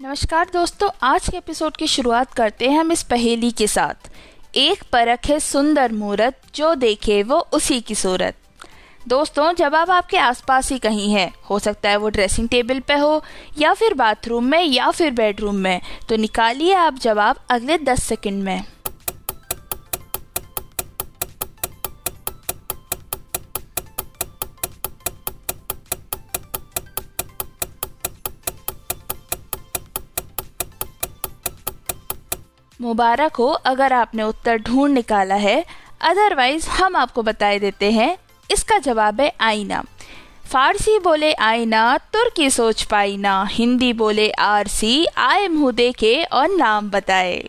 नमस्कार दोस्तों, आज के एपिसोड की शुरुआत करते हैं हम इस पहेली के साथ। एक परख है सुंदर मूरत, जो देखे वो उसी की सूरत। दोस्तों जवाब आपके आसपास ही कहीं है, हो सकता है वो ड्रेसिंग टेबल पे हो, या फिर बाथरूम में, या फिर बेडरूम में तो निकालिए आप जवाब अगले दस सेकंड में। मुबारक हो अगर आपने उत्तर ढूंढ निकाला है। अदरवाइज़ हम आपको बताए देते हैं। इसका जवाब है आईना। फारसी बोले आईना, तुर्की सोच पाई ना हिंदी बोले आरसी, आए मुँह देखे और नाम बताए।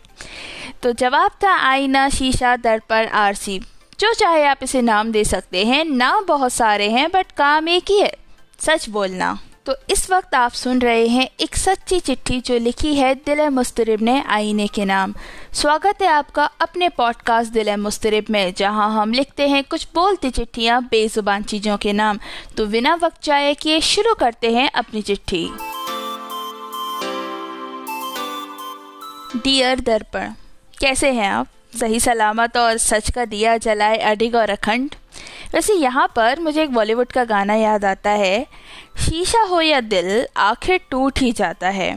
तो जवाब था आईना, शीशा दर्पण आरसी। जो चाहे आप इसे नाम दे सकते हैं। नाम बहुत सारे हैं, बट काम एक ही है। सच बोलना। तो इस वक्त आप सुन रहे हैं एक सच्ची चिट्ठी जो लिखी है दिल मुस्तरब ने आईने के नाम। स्वागत है आपका अपने पॉडकास्ट दिल मुस्तरब में, जहाँ हम लिखते हैं कुछ बोलती चिट्ठियाँ बेजुबान चीज़ों के नाम। तो बिना वक्त जाए किए शुरू करते हैं अपनी चिट्ठी। डियर दर्पण, कैसे हैं आप? सही सलामत और सच का दिया जलाए अडिग और अखंड। वैसे यहाँ पर मुझे एक बॉलीवुड का गाना याद आता है। शीशा हो या दिल, आखिर टूट ही जाता है।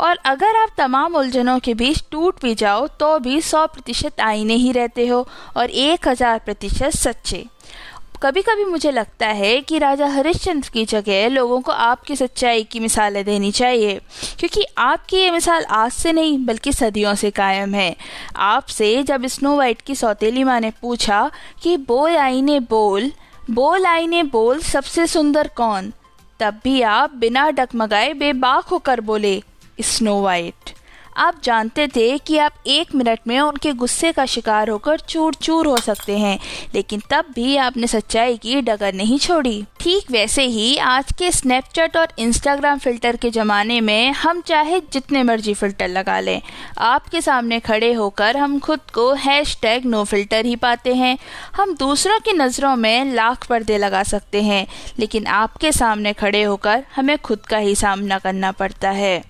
और अगर आप तमाम उलझनों के बीच टूट भी जाओ तो भी सौ प्रतिशत आईने ही रहते हो और एक हज़ार प्रतिशत सच्चे। कभी कभी मुझे लगता है कि राजा हरिश्चंद्र की जगह लोगों को आपकी सच्चाई की मिसालें देनी चाहिए, क्योंकि आपकी ये मिसाल आज से नहीं, बल्कि सदियों से कायम है। आपसे जब स्नो वाइट की सौतेली माँ ने पूछा कि बोल आईने बोल बोल आईने बोल सबसे सुंदर कौन? तब भी आप बिना डकमगाए बेबाक होकर बोले, स्नो वाइट। आप जानते थे कि आप एक मिनट में उनके गुस्से का शिकार होकर चूर चूर हो सकते हैं, लेकिन तब भी आपने सच्चाई की डगर नहीं छोड़ी। ठीक वैसे ही आज के स्नैपचैट और इंस्टाग्राम फ़िल्टर के ज़माने में हम चाहे जितने मर्ज़ी फ़िल्टर लगा लें, आपके सामने खड़े होकर हम खुद को हैश टैग नो फ़िल्टर ही पाते हैं। हम दूसरों की नज़रों में लाख पर्दे लगा सकते हैं, लेकिन आपके सामने खड़े होकर हमें खुद का ही सामना करना पड़ता है।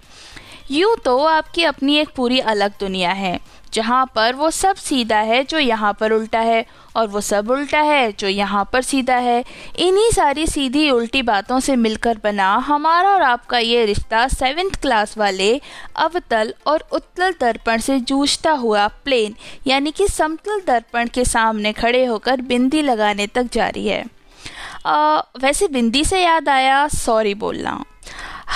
यूँ तो आपकी अपनी एक पूरी अलग दुनिया है जहाँ पर वो सब सीधा है जो यहाँ पर उल्टा है और वो सब उल्टा है जो यहाँ पर सीधा है। इन्हीं सारी सीधी उल्टी बातों से मिलकर बना हमारा और आपका ये रिश्ता सेवेंथ क्लास वाले अवतल और उत्तल दर्पण से जूझता हुआ प्लेन यानी कि समतल दर्पण के सामने खड़े होकर बिंदी लगाने तक जारी है। आ, वैसे बिंदी से याद आया सॉरी बोलना।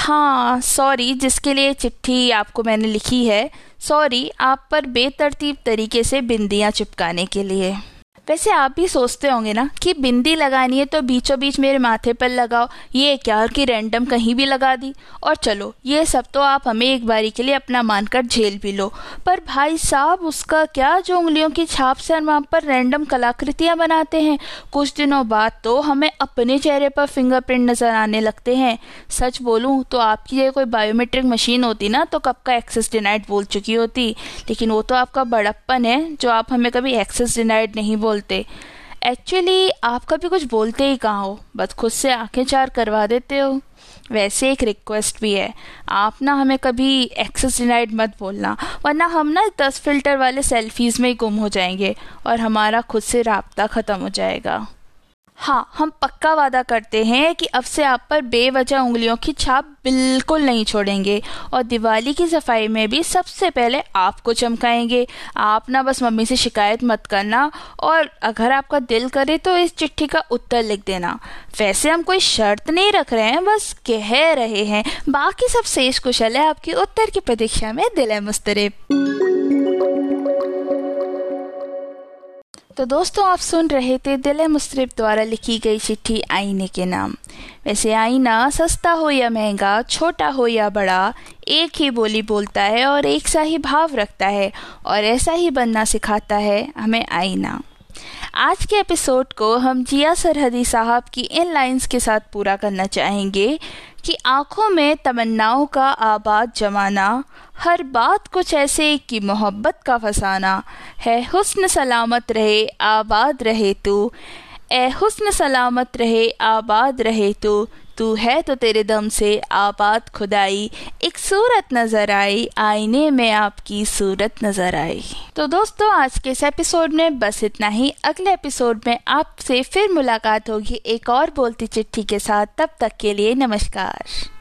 हाँ सॉरी जिसके लिए चिट्ठी आपको मैंने लिखी है सॉरी आप पर बेतरतीब तरीके से बिंदियाँ चिपकाने के लिए। वैसे आप भी सोचते होंगे ना कि बिंदी लगानी है तो बीचों बीच मेरे माथे पर लगाओ। ये क्या कि रैंडम कहीं भी लगा दी। और चलो, ये सब तो आप हमें एक बारी के लिए अपना मानकर झेल भी लो। पर भाई साहब, उसका क्या जो उंगलियों की छाप से हम वहाँ पर रैंडम कलाकृतियाँ बनाते हैं? कुछ दिनों बाद तो हमें अपने चेहरे पर फिंगरप्रिंट नज़र आने लगते हैं। सच बोलूँ तो आपकी ये कोई बायोमेट्रिक मशीन होती ना तो कब का एक्सेस डिनाइड बोल चुकी होती। लेकिन वो तो आपका बड़प्पन है, जो आप हमें कभी एक्सेस डिनाइड नहीं बोल बोलते एक्चुअली आप कभी कुछ बोलते ही कहाँ हो? बस खुद से आँखें चार करवा देते हो। वैसे एक रिक्वेस्ट भी है, आप ना हमें कभी एक्सेस डिनाइड मत बोलना, वरना हम ना दस फ़िल्टर वाले सेल्फीज़ में ही गुम हो जाएँगे और हमारा खुद से रबता ख़त्म हो जाएगा। हाँ हम पक्का वादा करते हैं कि अब से आप पर बेवजह उंगलियों की छाप बिल्कुल नहीं छोड़ेंगे और दिवाली की सफ़ाई में भी सबसे पहले आपको चमकाएँगे। आप ना बस मम्मी से शिकायत मत करना और अगर आपका दिल करे तो इस चिट्ठी का उत्तर लिख देना। वैसे हम कोई शर्त नहीं रख रहे हैं, बस कह रहे हैं। बाकी सब शेष कुशल है, आपकी उत्तर की प्रतीक्षा में दिल है मुस्तरब। तो दोस्तों, आप सुन रहे थे दिल मुस्तरब द्वारा लिखी गई चिट्ठी आईने के नाम। वैसे आईना सस्ता हो या महँगा, छोटा हो या बड़ा, एक ही बोली बोलता है और एक सा ही भाव रखता है और ऐसा ही बनना सिखाता है हमें आईना। आज के एपिसोड को हम जिया सरहदी साहब की इन लाइंस के साथ पूरा करना चाहेंगे। कि आँखों में तमन्नाओं का आबाद जमाना, हर बात कुछ ऐसे कि मोहब्बत का फसाना, है हुस्न सलामत रहे, आबाद रहे तू ए हुस्न सलामत रहे, आबाद रहे तो। तू है तो तेरे दम से आबाद खुदाई। एक सूरत नज़र आई, आईने में आपकी सूरत नज़र आई। तो दोस्तों, आज के इस एपिसोड में बस इतना ही। अगले एपिसोड में आपसे फिर मुलाकात होगी एक और बोलती चिट्ठी के साथ। तब तक के लिए नमस्कार।